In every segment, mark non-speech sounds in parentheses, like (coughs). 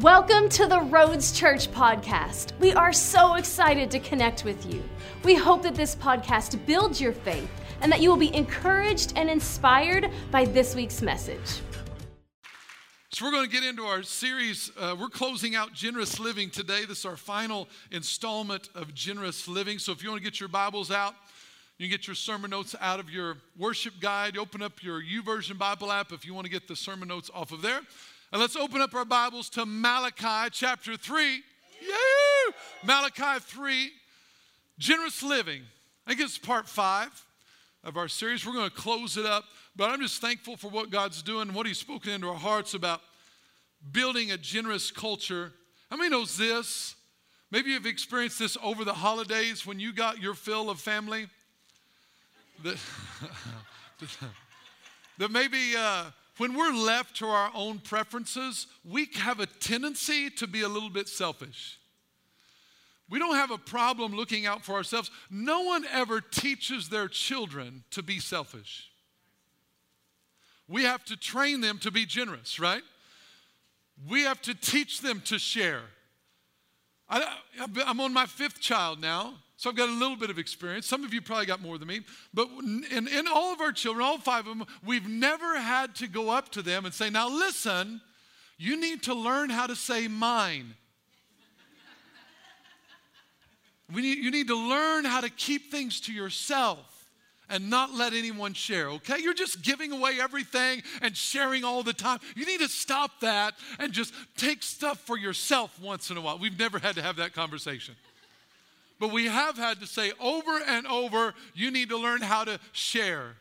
Welcome to the Roads Church podcast. We are so excited to connect with you. We hope that this podcast builds your faith and that you will be encouraged and inspired by this week's message. So, we're going to get into our series. Uh, we're closing out Generous Living today. This is our final installment of Generous Living. So, if you want to get your Bibles out, you can get your sermon notes out of your worship guide. Open up your YouVersion Bible app if you want to get the sermon notes off of there. And let's open up our Bibles to Malachi chapter 3. Yeah! Malachi 3, generous living. I think it's part five of our series. We're going to close it up, but I'm just thankful for what God's doing and what He's spoken into our hearts about building a generous culture. How many knows this? Maybe you've experienced this over the holidays when you got your fill of family. That, (laughs) that maybe uh, when we're left to our own preferences, we have a tendency to be a little bit selfish. We don't have a problem looking out for ourselves. No one ever teaches their children to be selfish. We have to train them to be generous, right? We have to teach them to share. I, am on my fifth child now. So I've got a little bit of experience. Some of you probably got more than me. But in, in all of our children, all five of them, we've never had to go up to them and say, Now listen, you need to learn how to say mine. need, you need to learn how to keep things to yourself and not let anyone share, okay? You're just giving away everything and sharing all the time. You need to stop that and just take stuff for yourself once in a while. We've never had to have that conversation. But we have had to say over and over, you need to learn how to share.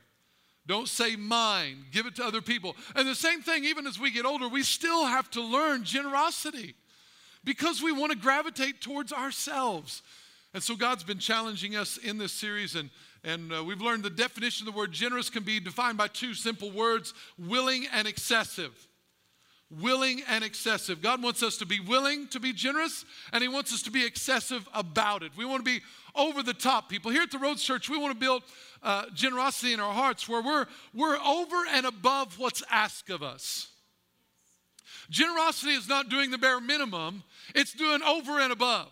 Don't say mine, give it to other people. And the same thing, even as we get older, we still have to learn generosity because we want to gravitate towards ourselves. And so God's been challenging us in this series, and, and uh, we've learned the definition of the word generous can be defined by two simple words willing and excessive willing and excessive. God wants us to be willing to be generous, and He wants us to be excessive about it. We want to be over the top people. Here at the Roads Church, we want to build uh, generosity in our hearts where we're, we're over and above what's asked of us. Generosity is not doing the bare minimum, it's doing over and above.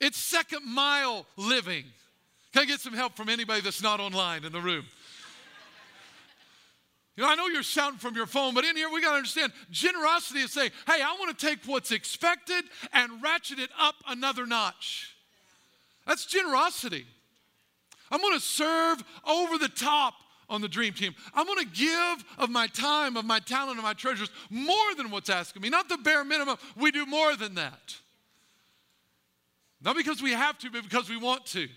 It's second mile living. Can I get some help from anybody that's not online in the room? (laughs) You know, I know you're shouting from your phone, but in here we got to understand generosity is saying, hey, I want to take what's expected and ratchet it up another notch. That's generosity. I'm going to serve over the top on the dream team. I'm going to give of my time, of my talent, of my treasures more than what's asking me. Not the bare minimum. We do more than that. Not because we have to, but because we want to.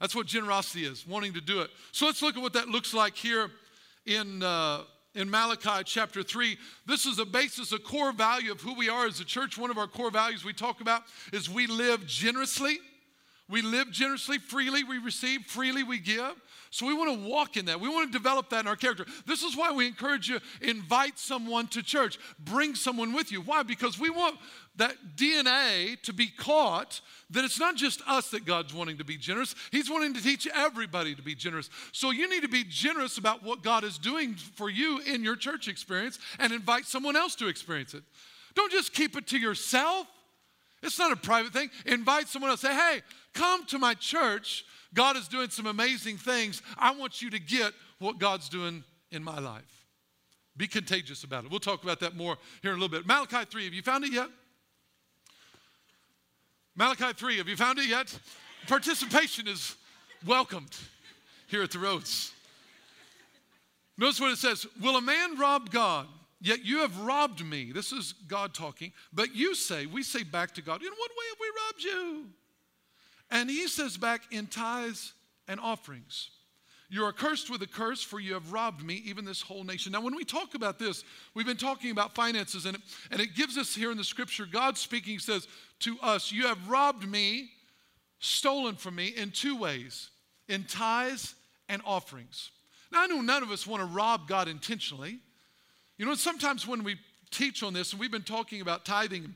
That's what generosity is, wanting to do it. So let's look at what that looks like here in, uh, in Malachi chapter 3. This is the basis, a core value of who we are as a church. One of our core values we talk about is we live generously. We live generously, freely we receive, freely we give. So we want to walk in that. We want to develop that in our character. This is why we encourage you invite someone to church. Bring someone with you. Why? Because we want that DNA to be caught that it's not just us that God's wanting to be generous. He's wanting to teach everybody to be generous. So you need to be generous about what God is doing for you in your church experience and invite someone else to experience it. Don't just keep it to yourself. It's not a private thing. Invite someone else. Say, hey, come to my church. God is doing some amazing things. I want you to get what God's doing in my life. Be contagious about it. We'll talk about that more here in a little bit. Malachi 3, have you found it yet? Malachi 3, have you found it yet? Participation is welcomed here at the roads. Notice what it says Will a man rob God? Yet you have robbed me. This is God talking. But you say, we say back to God, In what way have we robbed you? And he says back, In tithes and offerings. You are cursed with a curse, for you have robbed me, even this whole nation. Now, when we talk about this, we've been talking about finances, and it, and it gives us here in the scripture, God speaking says to us, You have robbed me, stolen from me in two ways in tithes and offerings. Now, I know none of us want to rob God intentionally. You know, sometimes when we teach on this, and we've been talking about tithing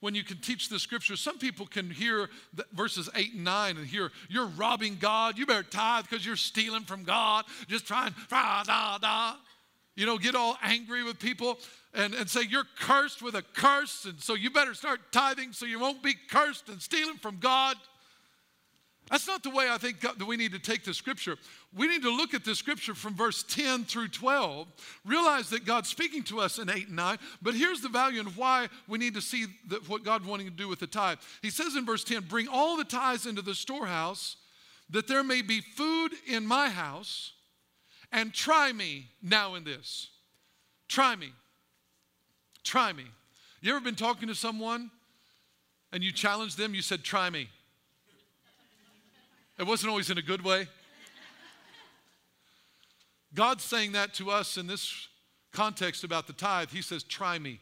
when you can teach the scripture, some people can hear verses 8 and 9 and hear, you're robbing God. You better tithe because you're stealing from God. Just trying, da, da, da. you know, get all angry with people and, and say, You're cursed with a curse, and so you better start tithing so you won't be cursed and stealing from God. That's not the way I think God, that we need to take the scripture. We need to look at the scripture from verse 10 through 12, realize that God's speaking to us in 8 and 9, but here's the value and why we need to see that what God wanting to do with the tithe. He says in verse 10, Bring all the tithes into the storehouse, that there may be food in my house and try me now in this. Try me. Try me. You ever been talking to someone and you challenged them? You said, Try me. It wasn't always in a good way. God's saying that to us in this context about the tithe. He says, Try me.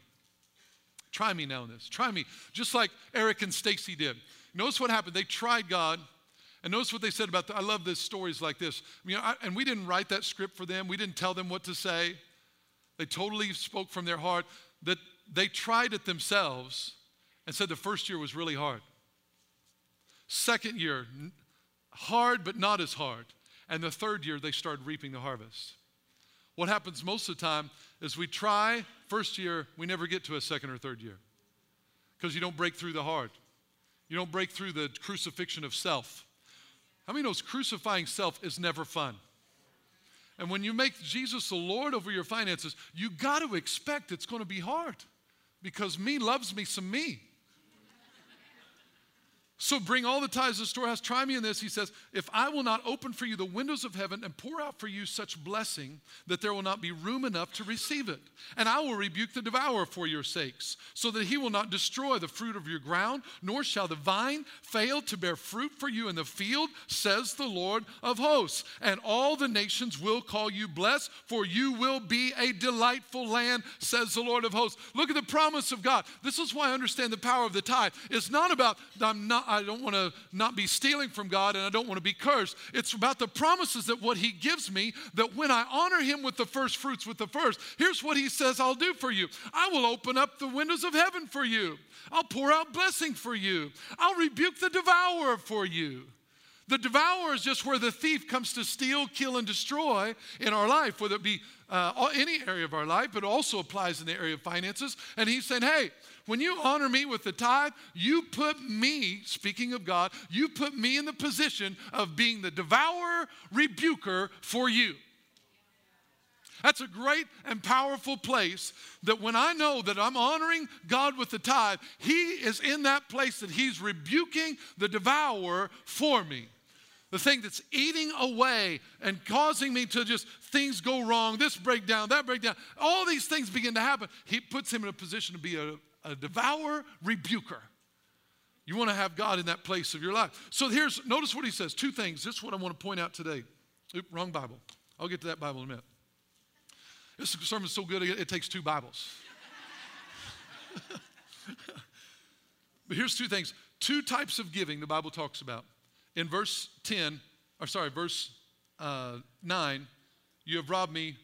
Try me now in this. Try me. Just like Eric and Stacy did. Notice what happened. They tried God and notice what they said about, the, I love this stories like this. You know, I, and we didn't write that script for them. We didn't tell them what to say. They totally spoke from their heart. That they tried it themselves and said the first year was really hard. Second year, hard but not as hard. And the third year, they started reaping the harvest. What happens most of the time is we try, first year, we never get to a second or third year because you don't break through the hard. You don't break through the crucifixion of self. How many knows crucifying self is never fun? And when you make Jesus the Lord over your finances, you got to expect it's going to be hard because me loves me some me. So bring all the tithes to the storehouse. Try me in this. He says, If I will not open for you the windows of heaven and pour out for you such blessing that there will not be room enough to receive it. And I will rebuke the devourer for your sakes, so that he will not destroy the fruit of your ground, nor shall the vine fail to bear fruit for you in the field, says the Lord of hosts. And all the nations will call you blessed, for you will be a delightful land, says the Lord of hosts. Look at the promise of God. This is why I understand the power of the tithe. It's not about, I'm not I don't want to not be stealing from God and I don't want to be cursed. It's about the promises that what He gives me, that when I honor Him with the first fruits, with the first, here's what He says I'll do for you I will open up the windows of heaven for you, I'll pour out blessing for you, I'll rebuke the devourer for you. The devourer is just where the thief comes to steal, kill, and destroy in our life, whether it be uh, any area of our life, but also applies in the area of finances. And he's saying, hey, when you honor me with the tithe, you put me, speaking of God, you put me in the position of being the devourer, rebuker for you. That's a great and powerful place that when I know that I'm honoring God with the tithe, He is in that place that He's rebuking the devourer for me. The thing that's eating away and causing me to just things go wrong, this breakdown, that breakdown, all these things begin to happen. He puts him in a position to be a, a devourer, rebuker. You want to have God in that place of your life. So here's, notice what he says. Two things. This is what I want to point out today. Oop, wrong Bible. I'll get to that Bible in a minute. This sermon's so good, it, it takes two Bibles. (laughs) but here's two things. Two types of giving the Bible talks about. In verse 10, or sorry, verse uh, 9, you have robbed me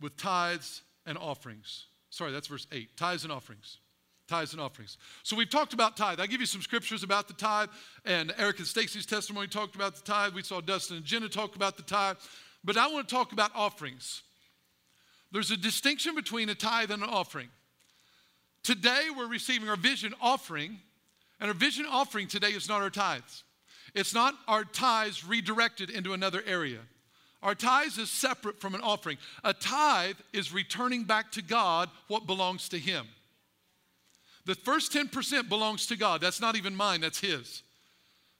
with tithes and offerings. Sorry, that's verse 8. Tithes and offerings. Tithes and offerings. So we've talked about tithe. I give you some scriptures about the tithe, and Eric and Stacy's testimony talked about the tithe. We saw Dustin and Jenna talk about the tithe. But I want to talk about offerings. There's a distinction between a tithe and an offering. Today, we're receiving our vision offering, and our vision offering today is not our tithes. It's not our tithes redirected into another area. Our tithes is separate from an offering. A tithe is returning back to God what belongs to Him. The first 10% belongs to God. That's not even mine, that's His.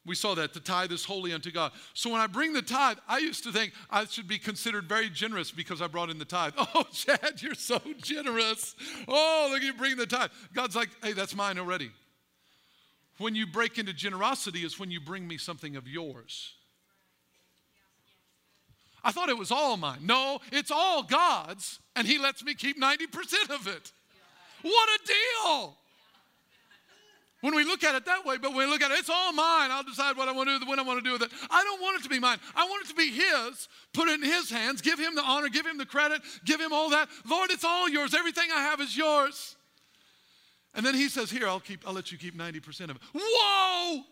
We saw that the tithe is holy unto God. So when I bring the tithe, I used to think I should be considered very generous because I brought in the tithe. (laughs) Oh, Chad, you're so generous. Oh, look, you bring the tithe. God's like, hey, that's mine already. When you break into generosity is when you bring me something of yours. I thought it was all mine. No, it's all God's, and He lets me keep 90% of it. What a deal! When we look at it that way, but when we look at it, it's all mine. I'll decide what I want to do, when I want to do with it. I don't want it to be mine. I want it to be His. Put it in His hands. Give Him the honor. Give Him the credit. Give Him all that. Lord, it's all yours. Everything I have is yours. And then He says, "Here, I'll keep. I'll let you keep ninety percent of it." Whoa!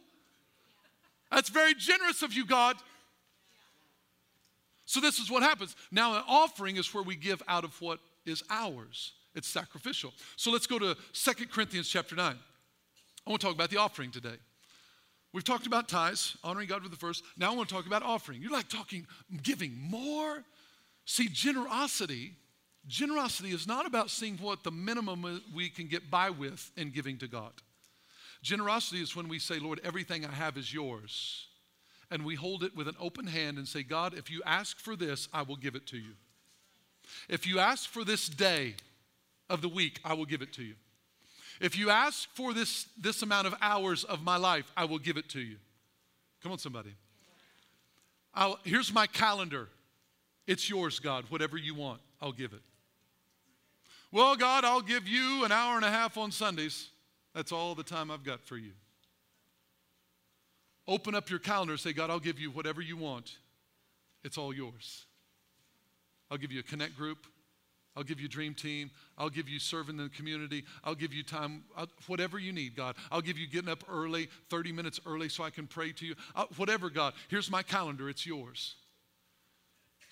That's very generous of you, God. So this is what happens. Now, an offering is where we give out of what is ours. It's sacrificial. So let's go to Second Corinthians chapter 9. I want to talk about the offering today. We've talked about tithes, honoring God with the first. Now I want to talk about offering. You're like talking giving more. See, generosity, generosity is not about seeing what the minimum we can get by with in giving to God. Generosity is when we say, Lord, everything I have is yours. And we hold it with an open hand and say, God, if you ask for this, I will give it to you. If you ask for this day of the week, I will give it to you. If you ask for this, this amount of hours of my life, I will give it to you. Come on, somebody. I'll, here's my calendar. It's yours, God. Whatever you want, I'll give it. Well, God, I'll give you an hour and a half on Sundays. That's all the time I've got for you. Open up your calendar say, God, I'll give you whatever you want. It's all yours. I'll give you a connect group. I'll give you dream team. I'll give you serving the community. I'll give you time, I'll, whatever you need, God. I'll give you getting up early, 30 minutes early so I can pray to you. I'll, whatever, God. Here's my calendar. It's yours.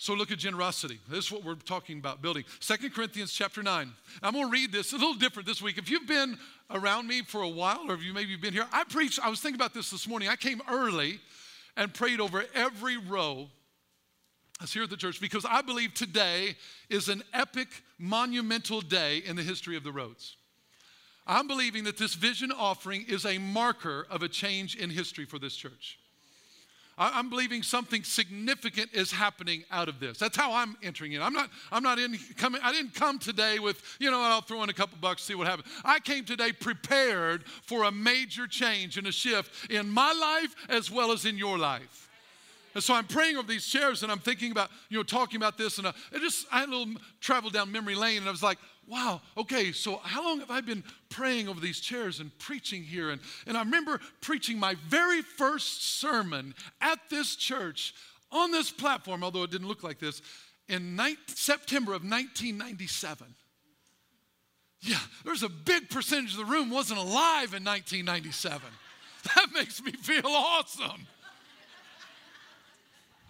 So look at generosity. This is what we're talking about building. Second Corinthians chapter 9. I'm going to read this a little different this week. If you've been around me for a while or if you maybe been here, I preached, I was thinking about this this morning. I came early and prayed over every row us here at the church because I believe today is an epic, monumental day in the history of the roads. I'm believing that this vision offering is a marker of a change in history for this church. I'm believing something significant is happening out of this. That's how I'm entering in. I'm not, I'm not in coming, I didn't come today with, you know, I'll throw in a couple bucks, see what happens. I came today prepared for a major change and a shift in my life as well as in your life. And so I'm praying over these chairs and I'm thinking about, you know, talking about this. And I, uh, just, I had a little travel down memory lane and I was like, wow, okay, so how long have I been praying over these chairs and preaching here? And, and I remember preaching my very first sermon at this church on this platform, although it didn't look like this, in September of 1997. Yeah, there's a big percentage of the room wasn't alive in 1997. (laughs) That makes me feel awesome.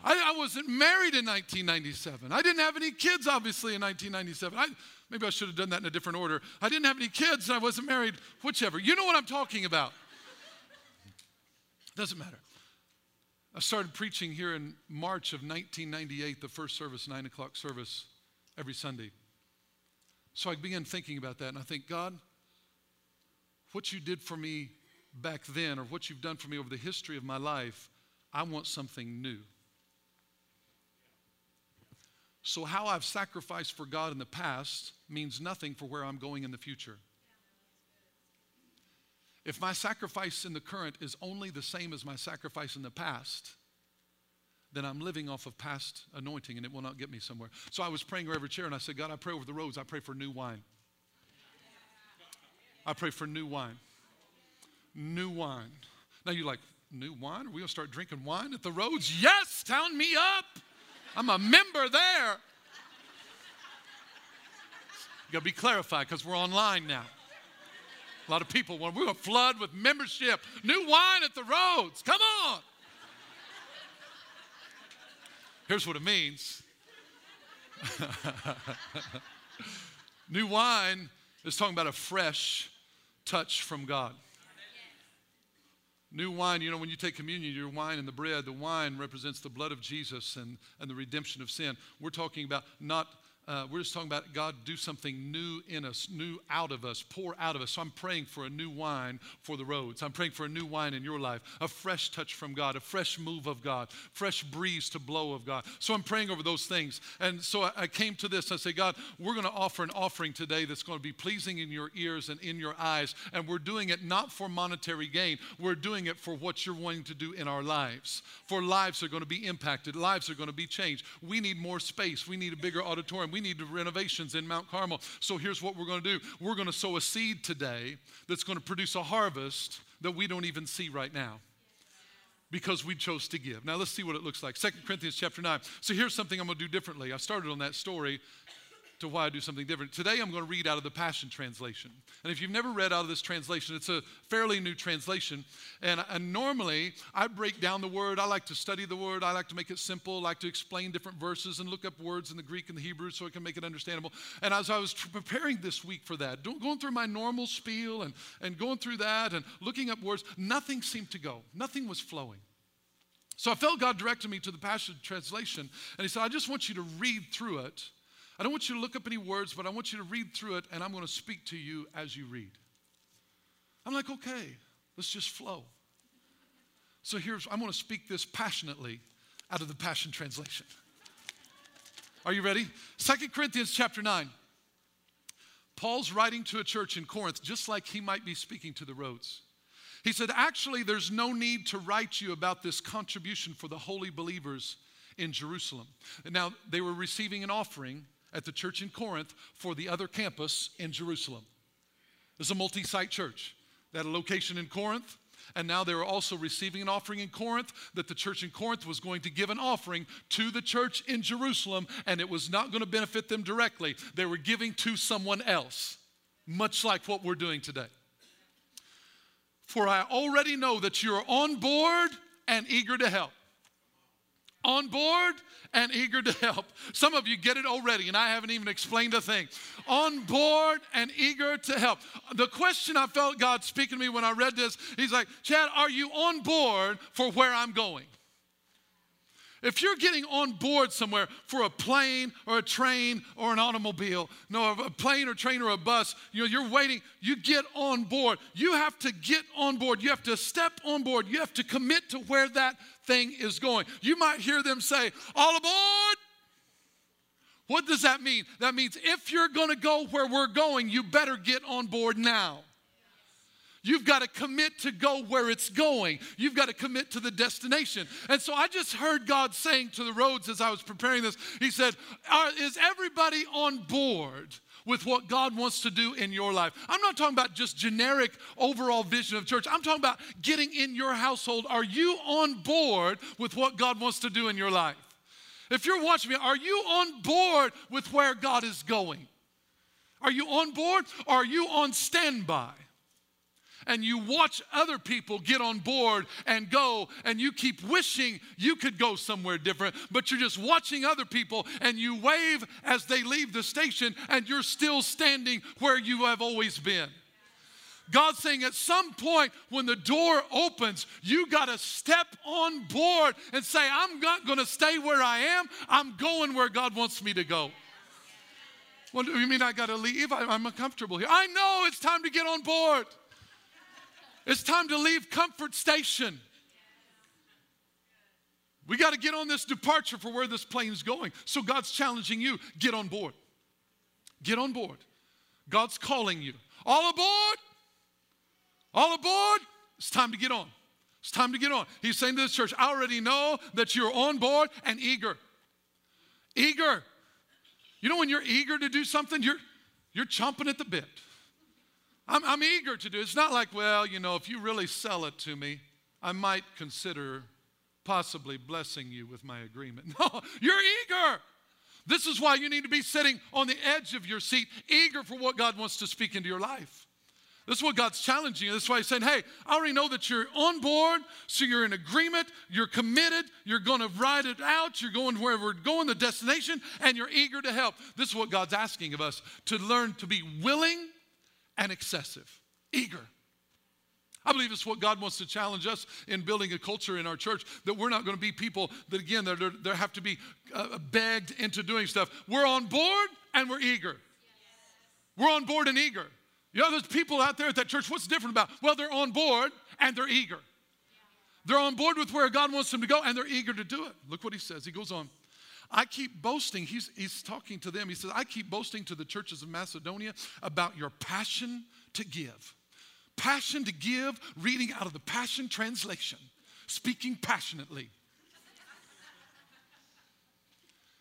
I, I, wasn't married in 1997. I didn't have any kids, obviously, in 1997. I, maybe I should have done that in a different order. I didn't have any kids, and I wasn't married, whichever. You know what I'm talking about. Doesn't matter. I started preaching here in March of 1998, the first service, 9 o'clock service, every Sunday. So I began thinking about that, and I think, God, what you did for me back then, or what you've done for me over the history of my life, I want something new. So, how I've sacrificed for God in the past means nothing for where I'm going in the future. If my sacrifice in the current is only the same as my sacrifice in the past, then I'm living off of past anointing and it will not get me somewhere. So I was praying over every chair and I said, God, I pray over the roads. I pray for new wine. I pray for new wine. New wine. Now you're like, new wine? Are we going to start drinking wine at the roads? Yes, town me up. I'm a member there. You gotta be clarified because we're online now. A lot of people want we're gonna flood with membership. New wine at the roads. Come on. Here's what it means. (laughs) New wine is talking about a fresh touch from God. New wine, you know, when you take communion, your wine and the bread, the wine represents the blood of Jesus and, and the redemption of sin. We're talking about not uh, we're just talking about God do something new in us, new out of us, pour out of us. So I'm praying for a new wine for the roads. I'm praying for a new wine in your life, a fresh touch from God, a fresh move of God, fresh breeze to blow of God. So I'm praying over those things. And so I, I came to this. I say, God, we're going to offer an offering today that's going to be pleasing in your ears and in your eyes. And we're doing it not for monetary gain, we're doing it for what you're wanting to do in our lives. For lives are going to be impacted, lives are going to be changed. We need more space, we need a bigger auditorium we need renovations in Mount Carmel. So here's what we're going to do we're going to sow a seed today that's going to produce a harvest that we don't even see right now because we chose to give. Now let's see what it looks like. Second Corinthians chapter 9. So here's something I'm going to do differently. I started on that story to why I do something different. Today I'm going to read out of the Passion Translation. And if you've never read out of this translation, it's a fairly new translation. And, and normally I break down the word. I like to study the word. I like to make it simple. I like to explain different verses and look up words in the Greek and the Hebrew so I can make it understandable. And as I was preparing this week for that, going through my normal spiel and, and going through that and looking up words, nothing seemed to go. Nothing was flowing. So I felt God directed me to the Passion Translation, and He said, I just want you to read through it I don't want you to look up any words, but I want you to read through it, and I'm going to speak to you as you read. I'm like, okay, let's just flow. So here's, I'm going to speak this passionately out of the Passion Translation. Are you ready? Second Corinthians chapter 9. Paul's writing to a church in Corinth just like he might be speaking to the roads. He said, Actually, there's no need to write you about this contribution for the holy believers in Jerusalem. Now, they were receiving an offering at the church in Corinth for the other campus in Jerusalem. It's a multi site church. They had a location in Corinth, and now they were also receiving an offering in Corinth that the church in Corinth was going to give an offering to the church in Jerusalem, and it was not going to benefit them directly. They were giving to someone else, much like what we're doing today. For I already know that you're on board and eager to help on board and eager to help. Some of you get it already, and I haven't even explained a thing. On board and eager to help. The question I felt God speaking to me when I read this, He's like, Chad, are you on board for where I'm going? If you're getting on board somewhere for a plane or a train or an automobile, no, a plane or train or a bus, you know, you're waiting, you get on board. You have to get on board. You have to step on board. You have to commit to where that thing is going. You might hear them say, All aboard! What does that mean? That means if you're going to go where we're going, you better get on board now. You've got to commit to go where it's going. You've got to commit to the destination. And so I just heard God saying to the roads as I was preparing this, He said, Is everybody on board? With what God wants to do in your life. I'm not talking about just generic overall vision of church. I'm talking about getting in your household. Are you on board with what God wants to do in your life? If you're watching me, are you on board with where God is going? Are you on board or are you on standby? And you watch other people get on board and go, and you keep wishing you could go somewhere different, but you're just watching other people and you wave as they leave the station, and you're still standing where you have always been. God's saying at some point when the door opens, you got to step on board and say, I'm not going to stay where I am. I'm going where God wants me to go. What do you mean I got to leave? I'm uncomfortable here. I know it's time to get on board. It's time to leave comfort station. We got to get on this departure for where this plane is going. So God's challenging you get on board. Get on board. God's calling you. All aboard. All aboard. It's time to get on. It's time to get on. He's saying to this church, I already know that you're on board and eager. Eager. You know, when you're eager to do something, you're, you're chomping at the bit. I'm, I'm eager to do it. It's not like, well, you know, if you really sell it to me, I might consider possibly blessing you with my agreement. (laughs) No, you're eager. This is why you need to be sitting on the edge of your seat, eager for what God wants to speak into your life. This is what God's challenging you. This is why He's saying, hey, I already know that you're on board, so you're in agreement, you're committed, you're going to ride it out, you're going where we're going, the destination, and you're eager to help. This is what God's asking of us to learn to be willing and excessive, eager. I believe it's what God wants to challenge us in building a culture in our church that we're not going to be people that, again, that, have to be uh, begged into doing stuff. We're on board and we're eager. We're on board and eager. You know, there's people out there at that church, what's different about? Well, they're on board and they're eager. They're on board with where God wants them to go and they're eager to do it. Look what he says. He goes on. I keep boasting, he's, he's talking to them. He says, I keep boasting to the churches of Macedonia about your passion to give. Passion to give, reading out of the Passion Translation, speaking passionately.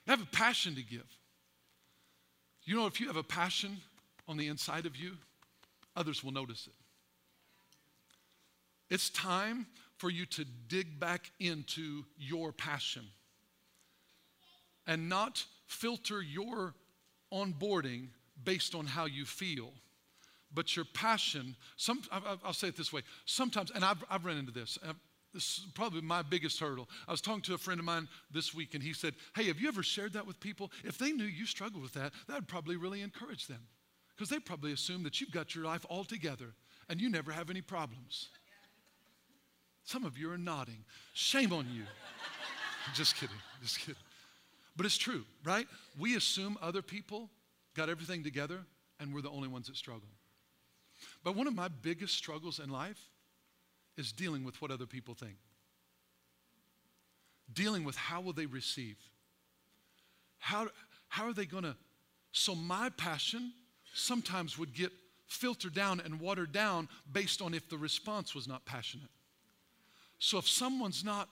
You (laughs) have a passion to give. You know, if you have a passion on the inside of you, others will notice it. It's time for you to dig back into your passion and not filter your onboarding based on how you feel. But your passion, some, I'll say it this way sometimes, and I've, I've run into this. This is probably my biggest hurdle. I was talking to a friend of mine this week, and he said, Hey, have you ever shared that with people? If they knew you struggled with that, that would probably really encourage them. Because they probably assume that you've got your life all together and you never have any problems. Some of you are nodding. Shame on you. (laughs) just kidding, just kidding. But it's true, right? We assume other people got everything together and we're the only ones that struggle. But one of my biggest struggles in life is dealing with what other people think. Dealing with how will they receive? How, how are they going to? So, my passion sometimes would get filtered down and watered down based on if the response was not passionate. So, if someone's not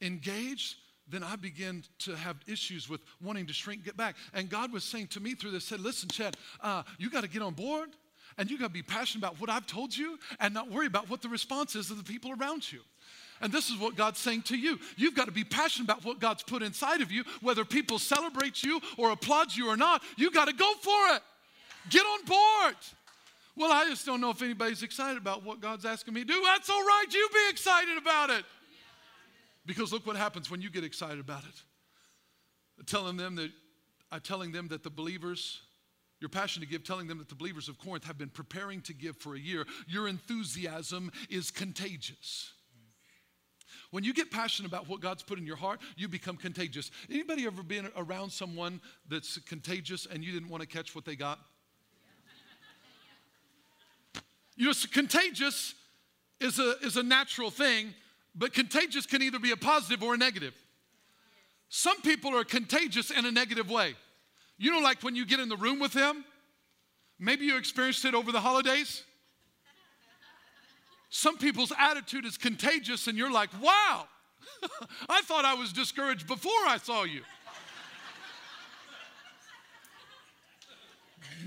engaged, then I begin to have issues with wanting to shrink, get back. And God was saying to me through this, said, listen, Chad, uh, you got to get on board and you got to be passionate about what I've told you and not worry about what the response is of the people around you. And this is what God's saying to you. You've got to be passionate about what God's put inside of you, whether people celebrate you or applaud you or not. You got to go for it. Get on board. Well, I just don't know if anybody's excited about what God's asking me to do. That's all right. You be excited about it. Because look what happens when you get excited about it. Telling them that, uh, telling them that the believers your passion to give, telling them that the believers of Corinth have been preparing to give for a year. Your enthusiasm is contagious. When you get passionate about what God's put in your heart, you become contagious. Anybody ever been around someone that's contagious and you didn't want to catch what they got? You know, contagious is a, is a natural thing, but contagious can either be a positive or a negative. Some people are contagious in a negative way. You know, like when you get in the room with them, maybe you experienced it over the holidays. Some people's attitude is contagious, and you're like, wow, (laughs) I thought I was discouraged before I saw you.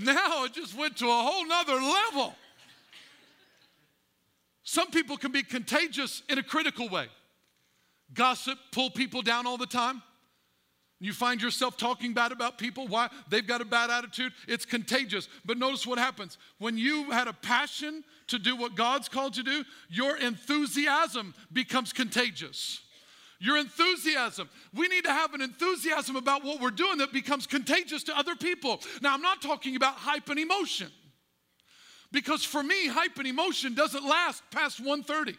(laughs) now it just went to a whole nother level. Some people can be contagious in a critical way. Gossip, pull people down all the time. You find yourself talking bad about people. Why? They've got a bad attitude. It's contagious. But notice what happens. When you had a passion to do what God's called you to do, your enthusiasm becomes contagious. Your enthusiasm. We need to have an enthusiasm about what we're doing that becomes contagious to other people. Now, I'm not talking about hype and emotion. Because for me, hype and emotion doesn't last past 1:30.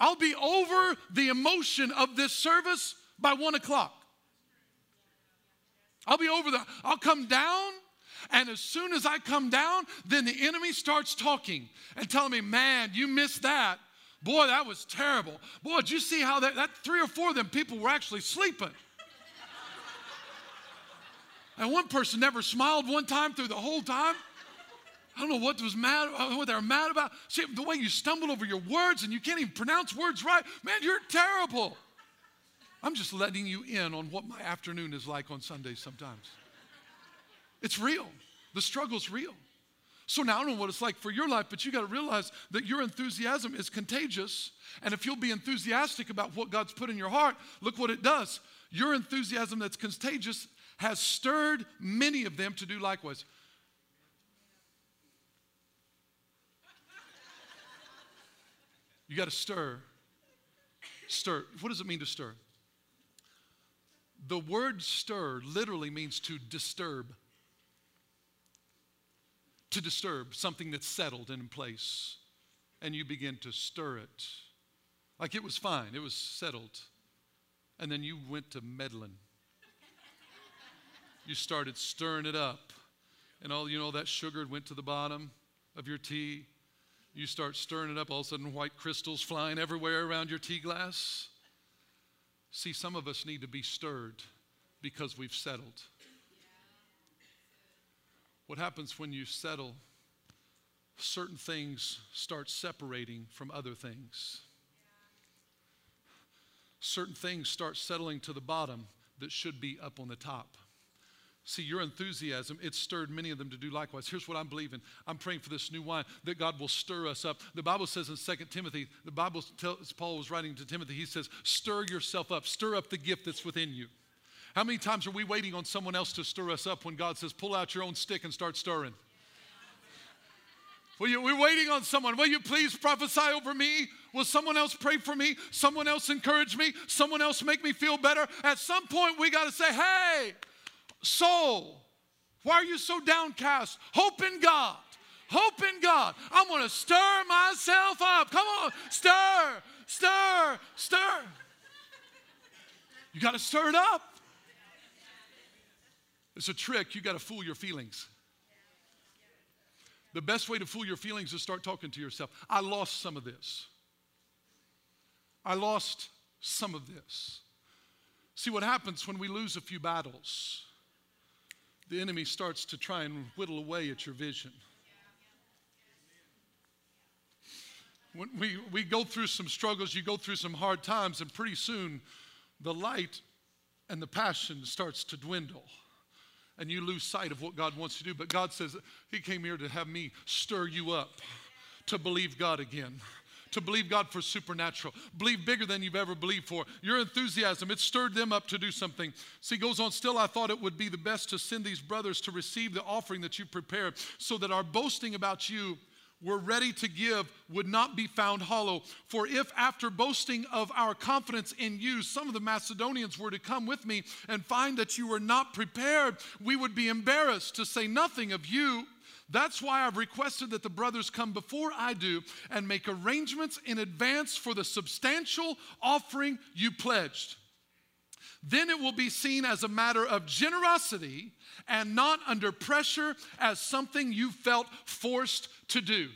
I'll be over the emotion of this service by one o'clock. I'll be over the, I'll come down, and as soon as I come down, then the enemy starts talking and telling me, man, you missed that. Boy, that was terrible. Boy, did you see how that, that three or four of them people were actually sleeping? and one person never smiled one time through the whole time. I don't know what was mad, what they were mad about. See, the way you stumbled over your words and you can't even pronounce words right, man, you're terrible. I'm just letting you in on what my afternoon is like on Sundays sometimes. It's real. The struggle's real. So now I don't know what it's like for your life, but you got to realize that your enthusiasm is contagious. And if you'll be enthusiastic about what God's put in your heart, look what it does. Your enthusiasm that's contagious has stirred many of them to do likewise. You got to stir. Stir. What does it mean to stir? The word stir literally means to disturb. To disturb something that's settled in place. And you begin to stir it. Like it was fine, it was settled. And then you went to meddling. You started stirring it up. And all you know, that sugar went to the bottom of your tea. You start stirring it up, all of a sudden, white crystals flying everywhere around your tea glass. See, some of us need to be stirred because we've settled. What happens when you settle? Certain things start separating from other things. Certain things start settling to the bottom that should be up on the top. See, your enthusiasm, it stirred many of them to do likewise. Here's what I'm believing. I'm praying for this new wine that God will stir us up. The Bible says in 2 Timothy, the Bible tells Paul was writing to Timothy, he says, stir yourself up, stir up the gift that's within you. How many times are we waiting on someone else to stir us up when God says, pull out your own stick and start stirring? You, we're waiting on someone. Will you please prophesy over me? Will someone else pray for me? Someone else encourage me? Someone else make me feel better? At some point, we got to say, hey, soul, why are you so downcast? Hope in God. Hope in God. I'm going to stir myself up. Come on, stir, stir, stir. You got to stir it up. It's a trick. You got to fool your feelings. The best way to fool your feelings is start talking to yourself. I lost some of this. I lost some of this. See what happens when we lose a few battles? The enemy starts to try and whittle away at your vision. When we, we go through some struggles, you go through some hard times, and pretty soon the light and the passion starts to dwindle and you lose sight of what God wants to do. But God says, He came here to have me stir you up to believe God again. To believe God for supernatural. Believe bigger than you've ever believed for. Your enthusiasm, it stirred them up to do something. See, goes on, still I thought it would be the best to send these brothers to receive the offering that you prepared so that our boasting about you were ready to give would not be found hollow. For if after boasting of our confidence in you, some of the Macedonians were to come with me and find that you were not prepared, we would be embarrassed to say nothing of you. That's why I've requested that the brothers come before I do and make arrangements in advance for the substantial offering you pledged. Then it will be seen as a matter of generosity and not under pressure as something you felt forced to do.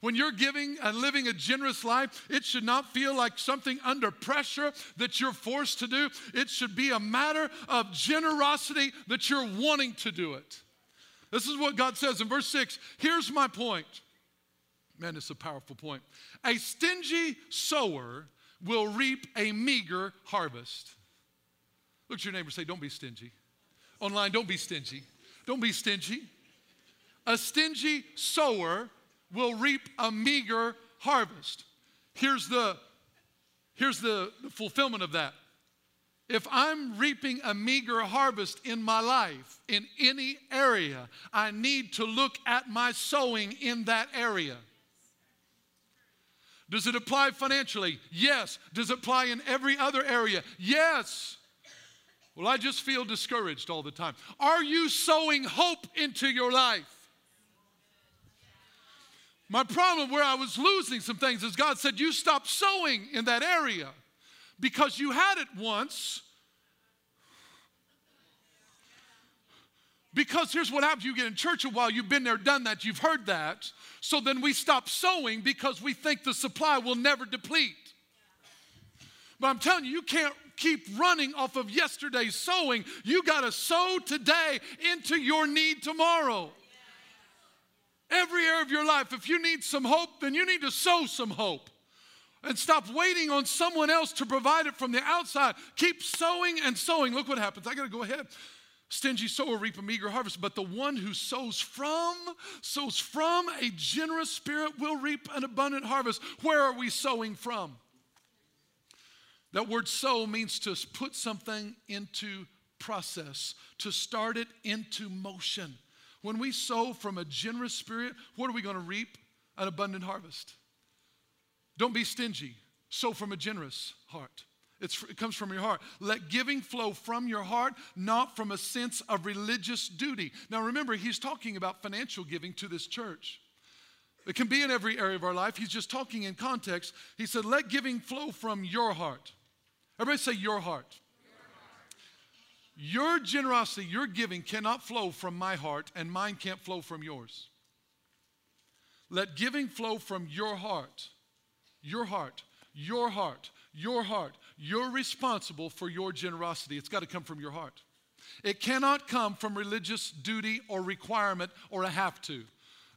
When you're giving and living a generous life, it should not feel like something under pressure that you're forced to do. It should be a matter of generosity that you're wanting to do it. This is what God says in verse 6. Here's my point. Man, it's a powerful point. A stingy sower will reap a meager harvest. Look at your neighbor say, Don't be stingy. Online, don't be stingy. Don't be stingy. A stingy sower will reap a meager harvest. Here's the, here's the, the fulfillment of that. If I'm reaping a meager harvest in my life, in any area, I need to look at my sowing in that area. Does it apply financially? Yes. Does it apply in every other area? Yes. Well, I just feel discouraged all the time. Are you sowing hope into your life? My problem where I was losing some things is God said, You stop sowing in that area because you had it once. Because here's what happens you get in church a while, you've been there, done that, you've heard that. So then we stop sowing because we think the supply will never deplete. But I'm telling you, you can't keep running off of yesterday's sowing. You got to sow today into your need tomorrow. Every area of your life, if you need some hope, then you need to sow some hope. And stop waiting on someone else to provide it from the outside. Keep sowing and sowing. Look what happens. I got to go ahead. Stingy sower reap a meager harvest, but the one who sows from, sows from a generous spirit will reap an abundant harvest. Where are we sowing from? That word sow means to put something into process, to start it into motion. When we sow from a generous spirit, what are we going to reap? An abundant harvest. Don't be stingy. Sow from a generous heart. It's, it comes from your heart. Let giving flow from your heart, not from a sense of religious duty. Now remember, he's talking about financial giving to this church. It can be in every area of our life. He's just talking in context. He said, Let giving flow from your heart. Everybody say, Your heart. Your generosity, your giving cannot flow from my heart, and mine can't flow from yours. Let giving flow from your heart. Your heart. Your heart. Your heart. You're responsible for your generosity. It's got to come from your heart. It cannot come from religious duty or requirement or a have to.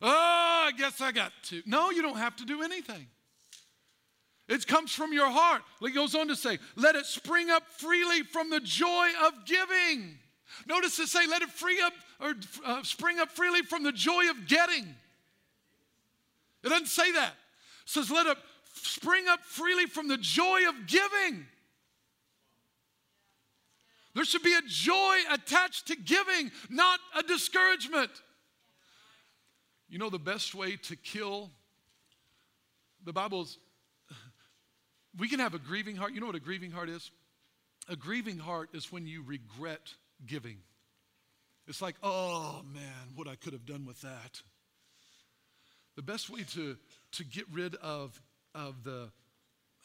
Oh, I guess I got to. No, you don't have to do anything. It comes from your heart. He goes on to say, let it spring up freely from the joy of giving. Notice it say, let it free up or uh, spring up freely from the joy of getting. It doesn't say that. It says, let it spring up freely from the joy of giving. There should be a joy attached to giving, not a discouragement. You know the best way to kill the Bible's we can have a grieving heart. You know what a grieving heart is? A grieving heart is when you regret giving. It's like, oh man, what I could have done with that. The best way to, to get rid of, of the,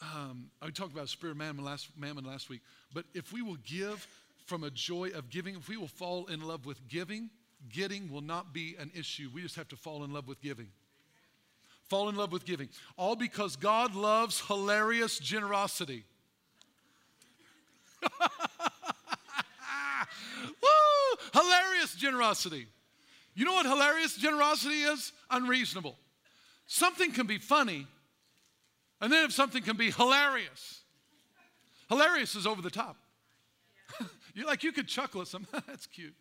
um, I talked about spirit of mammon last, mammon last week, but if we will give from a joy of giving, if we will fall in love with giving, getting will not be an issue. We just have to fall in love with giving. Fall in love with giving. All because God loves hilarious generosity. (laughs) Woo! Hilarious generosity. You know what hilarious generosity is? Unreasonable. Something can be funny, and then if something can be hilarious. Hilarious is over the top. (laughs) you like you could chuckle at something. (laughs) That's cute.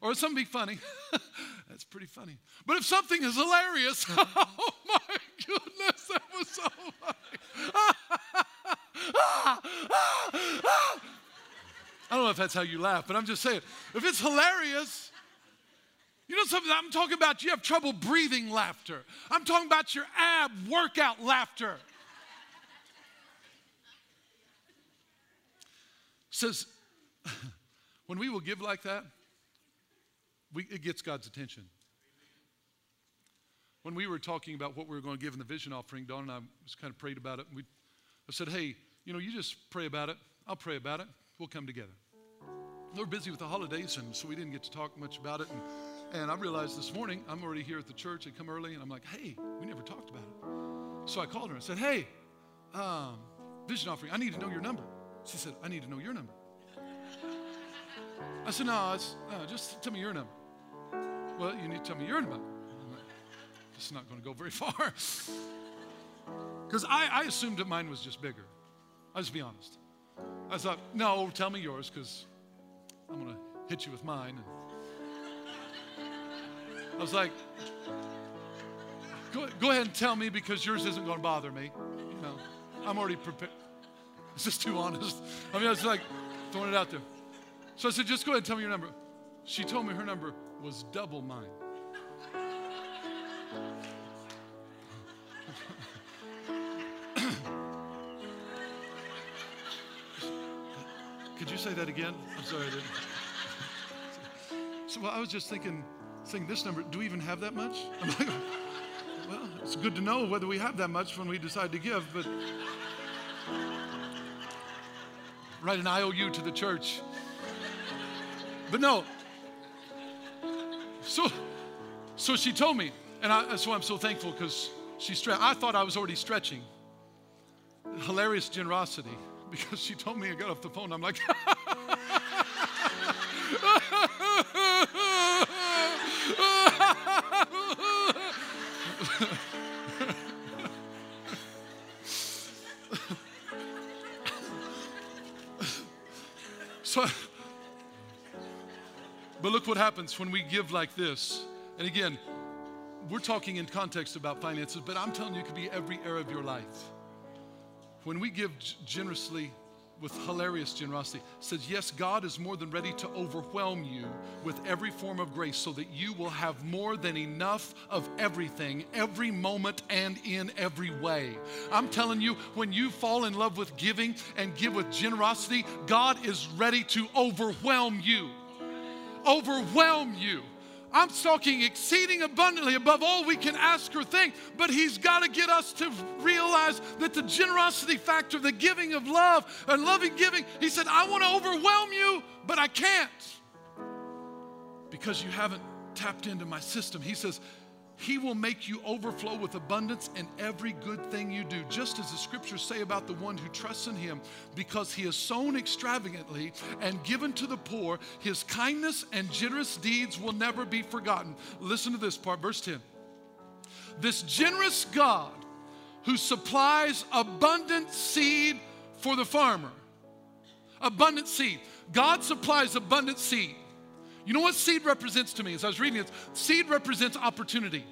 Or something be funny. (laughs) That's pretty funny. But if something is hilarious, oh my goodness, that was so funny. I don't know if that's how you laugh, but I'm just saying, if it's hilarious, you know something? I'm talking about you have trouble breathing laughter. I'm talking about your ab workout laughter. Says, (laughs) when we will give like that, we, it gets God's attention. When we were talking about what we were going to give in the vision offering, Dawn and I was kind of prayed about it. We, I said, hey, you know, you just pray about it. I'll pray about it. We'll come together. We were busy with the holidays, and so we didn't get to talk much about it. And, and I realized this morning, I'm already here at the church. I come early, and I'm like, hey, we never talked about it. So I called her and said, hey, um, vision offering, I need to know your number. She said, I need to know your number. I said, no, no just tell me your number. Well, you need to tell me your number. It's not going to go very (laughs) far. Because I, I assumed that mine was just bigger. I'll just be honest. I thought, no, tell me yours because I'm going to hit you with mine. I was like, go, go ahead and tell me because yours isn't going to bother me. You know, I'm already prepared. Is this too honest? I mean, I was like throwing it out there. So I said, just go ahead and tell me your number. She told me her number was double mine. (coughs) Could you say that again? I'm sorry, I didn't. So well, I was just thinking, saying this number, do we even have that much? I'm like, (laughs) well, it's good to know whether we have that much when we decide to give, but write an IOU to the church. But no, so, so she told me, and I, that's why I'm so thankful because she stretched. I thought I was already stretching. Hilarious generosity (laughs) because she told me I got off the phone. I'm like, (laughs) but look what happens when we give like this. And again, we're talking in context about finances, but I'm telling you, it could be every area of your life. When we give generously with hilarious generosity, says, Yes, God is more than ready to overwhelm you with every form of grace so that you will have more than enough of everything, every moment, and in every way. I'm telling you, when you fall in love with giving and give with generosity, God is ready to overwhelm you overwhelm you. I'm talking exceeding abundantly above all we can ask or think, but He's got to get us to realize that the generosity factor, the giving of love and loving giving, He said, I want to overwhelm you, but I can't because you haven't tapped into my system. He says, he will make you overflow with abundance in every good thing you do, just as the scriptures say about the one who trusts in him, because he has sown extravagantly and given to the poor. His kindness and generous deeds will never be forgotten. Listen to this part, verse 10. This generous God who supplies abundant seed for the farmer. Abundant seed. God supplies abundant seed. You know what seed represents to me? As I was reading it, seed represents opportunity.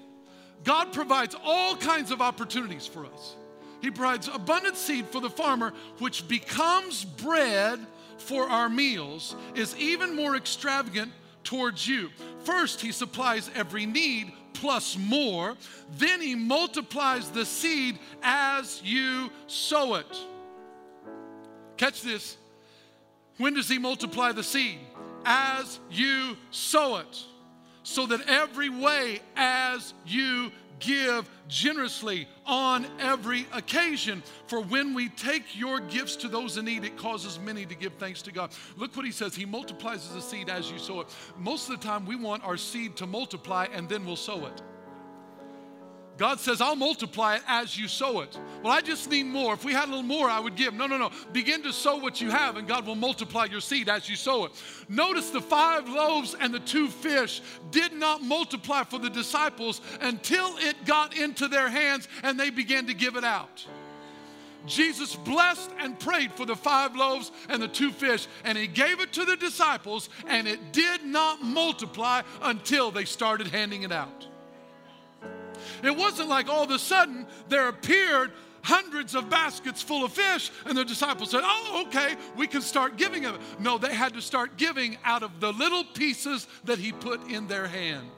God provides all kinds of opportunities for us. He provides abundant seed for the farmer, which becomes bread for our meals is even more extravagant towards you. First, he supplies every need plus more. Then he multiplies the seed as you sow it. Catch this. When does he multiply the seed? As you sow it. So that every way as you give generously on every occasion. For when we take your gifts to those in need, it causes many to give thanks to God. Look what he says. He multiplies the seed as you sow it. Most of the time, we want our seed to multiply and then we'll sow it. God says, I'll multiply it as you sow it. Well, I just need more. If we had a little more, I would give. No, no, no. Begin to sow what you have, and God will multiply your seed as you sow it. Notice the five loaves and the two fish did not multiply for the disciples until it got into their hands and they began to give it out. Jesus blessed and prayed for the five loaves and the two fish, and he gave it to the disciples, and it did not multiply until they started handing it out. It wasn't like all of a sudden there appeared hundreds of baskets full of fish, and the disciples said, Oh, okay, we can start giving them. No, they had to start giving out of the little pieces that he put in their hand.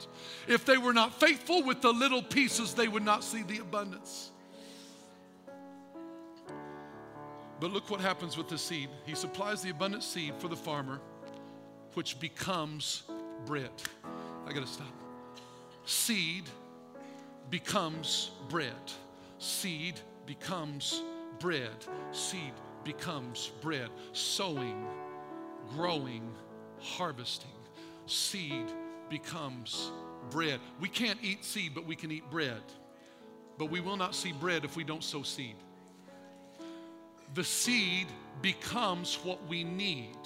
If they were not faithful with the little pieces, they would not see the abundance. But look what happens with the seed. He supplies the abundant seed for the farmer, which becomes bread. I gotta stop. Seed becomes bread. Seed becomes bread. Seed becomes bread. Sowing, growing, harvesting. Seed becomes bread. We can't eat seed, but we can eat bread. But we will not see bread if we don't sow seed. The seed becomes what we need.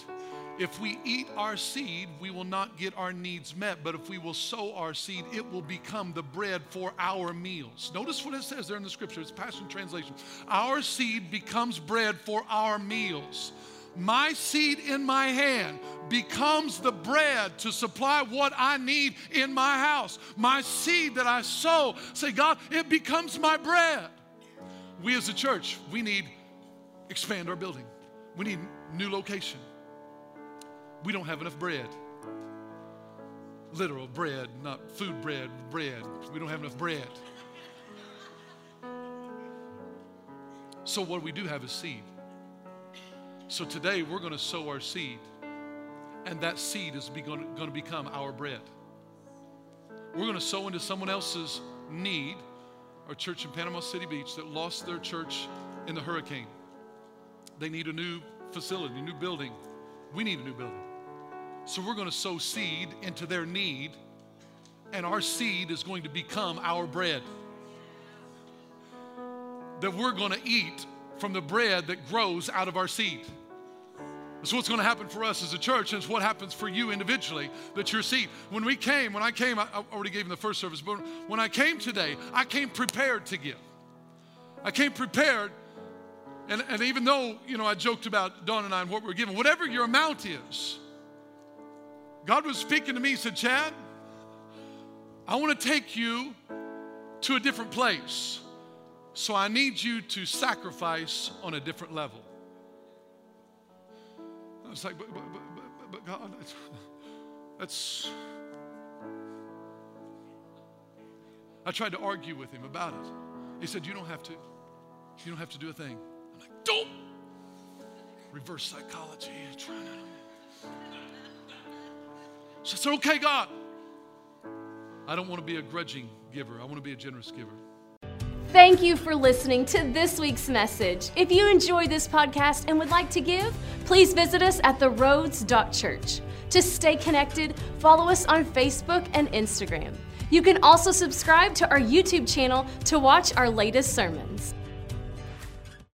If we eat our seed, we will not get our needs met. But if we will sow our seed, it will become the bread for our meals. Notice what it says there in the scripture. It's Passion Translation. Our seed becomes bread for our meals. My seed in my hand becomes the bread to supply what I need in my house. My seed that I sow, say, God, it becomes my bread. We as a church, we need expand our building. We need new location we don't have enough bread. Literal bread, not food bread, bread. We don't have enough bread. So, what we do have is seed. So, today we're going to sow our seed, and that seed is going to become our bread. We're going to sow into someone else's need. Our church in Panama City Beach that lost their church in the hurricane. They need a new facility, a new building. We need a new building. So we're going to sow seed into their need, and our seed is going to become our bread. That we're going to eat from the bread that grows out of our seed. That's what's going to happen for us as a church, and it's what happens for you individually. That your seed. When we came, when I came, I already gave in the first service, but when I came today, I came prepared to give. I came prepared, and, and even though you know I joked about Dawn and I and what we're giving, whatever your amount is, God was speaking to me. He said, Chad, I want to take you to a different place. So I need you to sacrifice on a different level. I was like, but, but, but, but God, that's, that's. I tried to argue with him about it. He said, You don't have to. You don't have to do a thing. Don't. Reverse psychology. Trying to. So I said, okay, God. I don't want to be a grudging giver. I want to be a generous giver. Thank you for listening to this week's message. If you enjoyed this podcast and would like to give, please visit us at theroads.church. To stay connected, follow us on Facebook and Instagram. You can also subscribe to our YouTube channel to watch our latest sermons.